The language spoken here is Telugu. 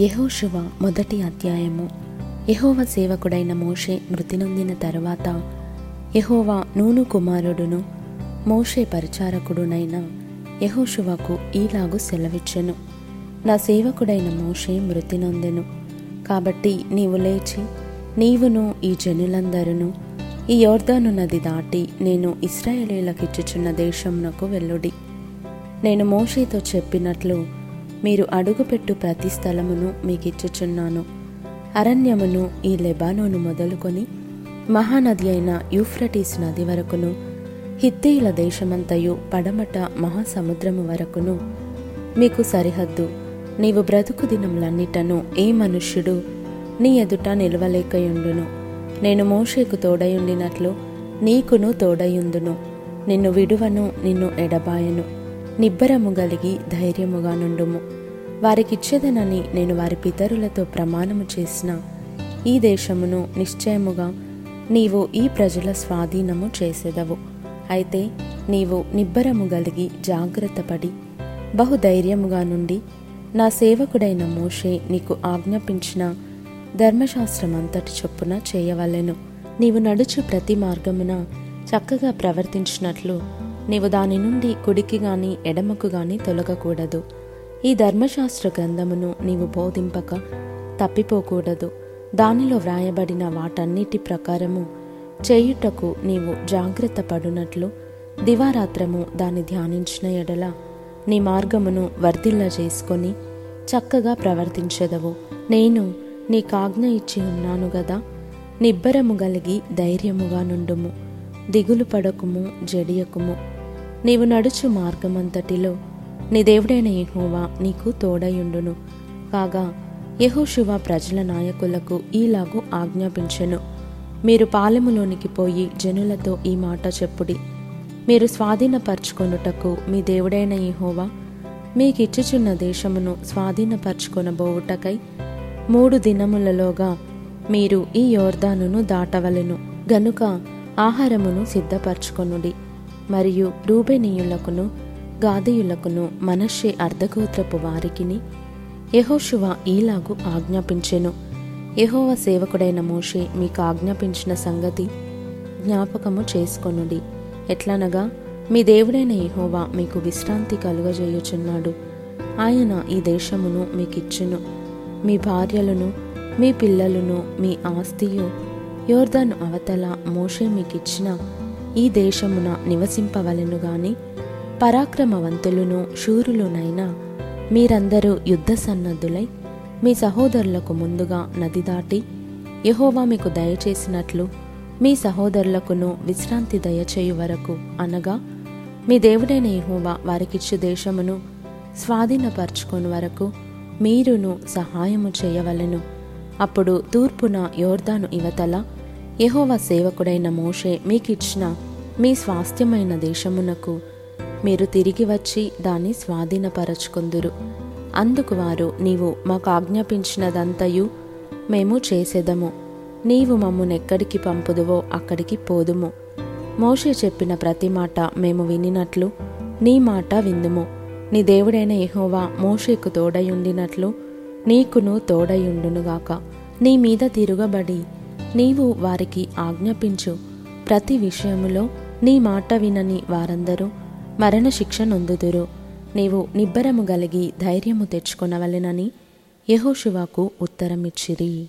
యహోశివ మొదటి అధ్యాయము. యహోవ సేవకుడైన మోషే మృతి నొందిన తరువాత యహోవా నూను కుమారుడును మోషే పరిచారకుడునైన యహోశివకు ఈలాగు సెలవిచ్చెను. నా సేవకుడైన మోషే మృతి నొందెను. కాబట్టి నీవు లేచి నీవును ఈ జనులందరును ఈ యోర్ధాను నది దాటి నేను ఇస్రాయేలీలకిచ్చుచున్న దేశమునకు వెళ్ళుడి. నేను మోషేతో చెప్పినట్లు మీరు అడుగుపెట్టు ప్రతి స్థలమును మీకిచ్చుచున్నాను. అరణ్యమును ఈ లెబానోను మొదలుకొని మహానది అయిన యూఫ్రటీస్ నది వరకును హిత్తీయుల దేశమంతయు పడమట మహాసముద్రము వరకును మీకు సరిహద్దు. నీవు బ్రతుకు దినములన్నిటను ఏ మనుష్యుడు నీ ఎదుట నిలవలేకయుండును. నేను మోషేకు తోడయుండినట్లు నీకును తోడయుందును. నిన్ను విడువను నిన్ను ఎడబాయను. నిబ్బరము గలిగి ధైర్యముగా నుండుము వారికిచ్చేదనని నేను వారి పితరులతో ప్రమాణము చేసిన ఈ దేశమును నిశ్చయముగా నీవు ఈ ప్రజల స్వాధీనము చేసేదవు. అయితే నీవు నిబ్బరము గలిగి జాగ్రత్తపడి బహుధైర్యముగా నుండి నా సేవకుడైన మోషే నీకు ఆజ్ఞాపించిన ధర్మశాస్త్రమంతటి చొప్పున చేయవలెను. నీవు నడుచు ప్రతి మార్గమున చక్కగా ప్రవర్తించినట్లు నీవు దాని నుండి కుడికి గాని ఎడమకు గాని తొలగకూడదు. ఈ ధర్మశాస్త్ర గ్రంథమును నీవు బోధింపక తప్పిపోకూడదు. దానిలో వ్రాయబడిన వాటన్నిటి ప్రకారము చేయుటకు నీవు జాగ్రత్త పడునట్లు దివారాత్రము దాన్ని ధ్యానించిన ఎడల నీ మార్గమును వర్ధిల్ల చేసుకొని చక్కగా ప్రవర్తించదవు. నేను నీకాజ్ఞ ఇచ్చి ఉన్నాను గదా నిబ్బరము గలిగి ధైర్యముగా నుండుము దిగులు పడకుము జడియకుము. నీవు నడుచు మార్గమంతటిలో నీ దేవుడైన యహోవా నీకు తోడయుండును. కాగా యహోశివ ప్రజల నాయకులకు ఈలాగు ఆజ్ఞాపించెను. మీరు పాలెములోనికి పోయి జనులతో ఈ మాట చెప్పుడి. మీరు స్వాధీనపరచుకొనుటకు మీ దేవుడైన యెహోవా మీకిచ్చుచున్న దేశమును స్వాధీనపరచుకొనబోవుటకై మూడు దినములలోగా మీరు ఈ యోర్దానును దాటవలెను. గనుక ఆహారమును సిద్ధపరచుకొనుడి. మరియు రూబెనీయులకును గాదీయులకును మనషే అర్ధగోత్రపు వారికిని యహోశువ ఈలాగు ఆజ్ఞాపించెను. యహోవ సేవకుడైన మోషే మీకు ఆజ్ఞాపించిన సంగతి జ్ఞాపకము చేసుకొనుడి. ఎట్లనగా మీ దేవుడైన యహోవా మీకు విశ్రాంతి కలుగజేయుచున్నాడు. ఆయన ఈ దేశమును మీకిచ్చును. మీ భార్యలను మీ పిల్లలను మీ ఆస్తియు యోర్దాను అవతల మోషే మీకిచ్చిన ఈ దేశమున నివసింపవలెను గాని పరాక్రమవంతులును శూరులునైనా మీరందరూ యుద్ధ సన్నద్ధులై మీ సహోదరులకు ముందుగా నది దాటి యహోవా మీకు దయచేసినట్లు మీ సహోదరులకును విశ్రాంతి దయచేయు వరకు అనగా మీ దేవుడైన యహోవా వారికిచ్చు దేశమును స్వాధీనపరచుకొని వరకు మీరును సహాయము చేయవలెను. అప్పుడు తూర్పున యోర్దాను ఇవతల యహోవా సేవకుడైన మోషే మీకిచ్చిన మీ స్వాస్థ్యమైన దేశమునకు మీరు తిరిగి వచ్చి దాన్ని స్వాధీనపరచుకుందురు. అందుకు వారు నీవు మాకు ఆజ్ఞాపించినదంతయు మేము చేసేదము. నీవు మమ్మునెక్కడికి పంపుదువో అక్కడికి పోదుము. మోషే చెప్పిన ప్రతి మాట మేము వినినట్లు నీ మాట విందుము. నీ దేవుడైన ఎహోవా మోషేకు తోడయుండినట్లు నీకును తోడయుండునుగాక నీ మీద తిరుగబడి నీవు వారికి ఆజ్ఞాపించు. ప్రతి విషయములో నీ మాట వినని వారందరూ మరణశిక్ష నొందుదురు నీవు నిబ్బరము గలిగి ధైర్యము తెచ్చుకొనవలెనని యహోశివాకు ఉత్తరమిచ్చిరి.